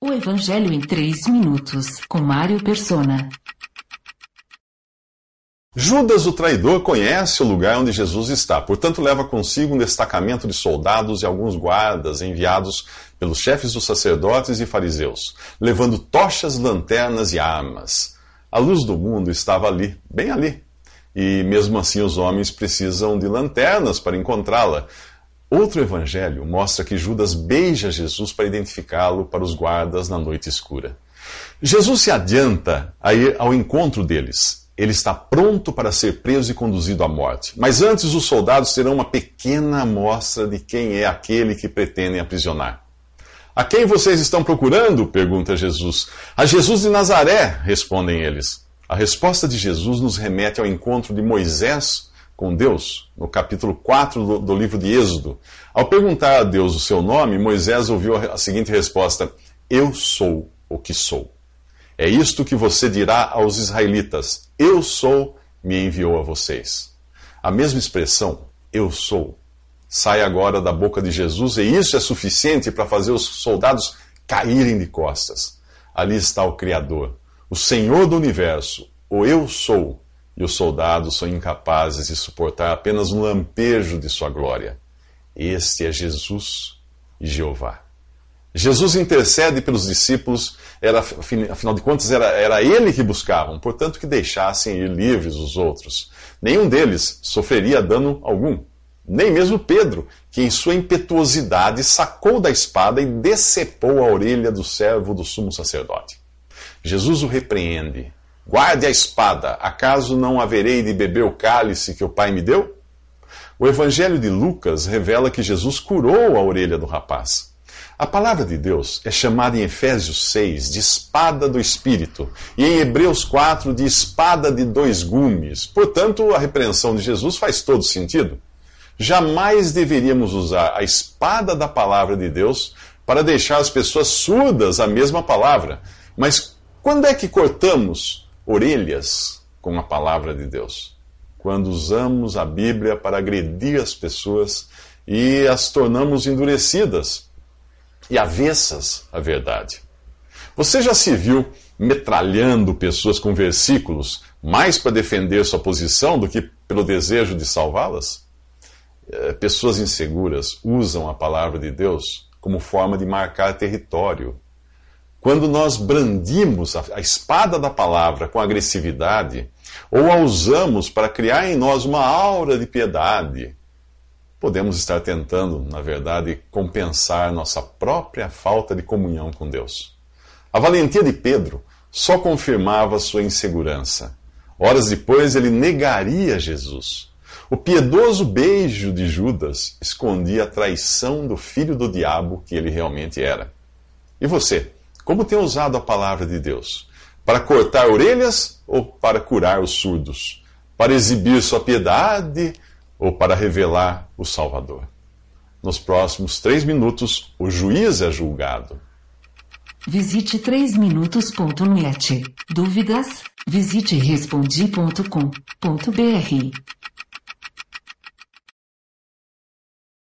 O Evangelho em 3 minutos, com Mário Persona. Judas, o traidor, conhece o lugar onde Jesus está, portanto, leva consigo um destacamento de soldados e alguns guardas enviados pelos chefes dos sacerdotes e fariseus, levando tochas, lanternas e armas. A luz do mundo estava ali, bem ali. E mesmo assim, os homens precisam de lanternas para encontrá-la, Outro evangelho mostra que Judas beija Jesus para identificá-lo para os guardas na noite escura. Jesus se adianta a ir ao encontro deles. Ele está pronto para ser preso e conduzido à morte. Mas antes, os soldados terão uma pequena amostra de quem é aquele que pretendem aprisionar. A quem vocês estão procurando? pergunta Jesus. A Jesus de Nazaré, respondem eles. A resposta de Jesus nos remete ao encontro de Moisés com Deus, no capítulo 4 do, do, livro de Êxodo. Ao perguntar a Deus o seu nome, Moisés ouviu a seguinte resposta: Eu sou o que sou. É isto que você dirá aos israelitas: Eu sou, me enviou a vocês. A mesma expressão, eu sou, sai agora da boca de Jesus e isso é suficiente para fazer os soldados caírem de costas. Ali está o Criador, o Senhor do universo, o Eu sou e os soldados são incapazes de suportar apenas um lampejo de sua glória. Este é Jesus e Jeová. Jesus intercede pelos discípulos, era, afinal de contas, era, era ele que buscavam, portanto, que deixassem ir livres os outros. Nenhum deles sofreria dano algum. Nem mesmo Pedro, que em sua impetuosidade sacou da espada e decepou a orelha do servo do sumo sacerdote. Jesus o repreende, Guarde a espada, acaso não haverei de beber o cálice que o Pai me deu? O Evangelho de Lucas revela que Jesus curou a orelha do rapaz. A palavra de Deus é chamada em Efésios 6 de espada do Espírito e em Hebreus 4 de espada de dois gumes. Portanto, a repreensão de Jesus faz todo sentido. Jamais deveríamos usar a espada da palavra de Deus para deixar as pessoas surdas à mesma palavra. Mas quando é que cortamos orelhas com a palavra de Deus. Quando usamos a Bíblia para agredir as pessoas e as tornamos endurecidas e avessas à verdade. Você já se viu metralhando pessoas com versículos mais para defender sua posição do que pelo desejo de salvá-las? É, pessoas inseguras usam a palavra de Deus como forma de marcar território quando nós brandimos a, espada da palavra com agressividade, ou a usamos para criar em nós uma aura de piedade, podemos estar tentando, na verdade, compensar nossa própria falta de comunhão com Deus. A valentia de Pedro só confirmava sua insegurança. Horas depois, ele negaria Jesus. O piedoso beijo de Judas escondia a traição do filho do diabo que ele realmente era. E você? Como tem usado a palavra de Deus? Para cortar orelhas ou para curar os surdos? Para exibir sua piedade ou para revelar o Salvador? Nos próximos três minutos, o juiz é julgado. Visite 3minutos.net. Dúvidas? Visite respondi.com.br.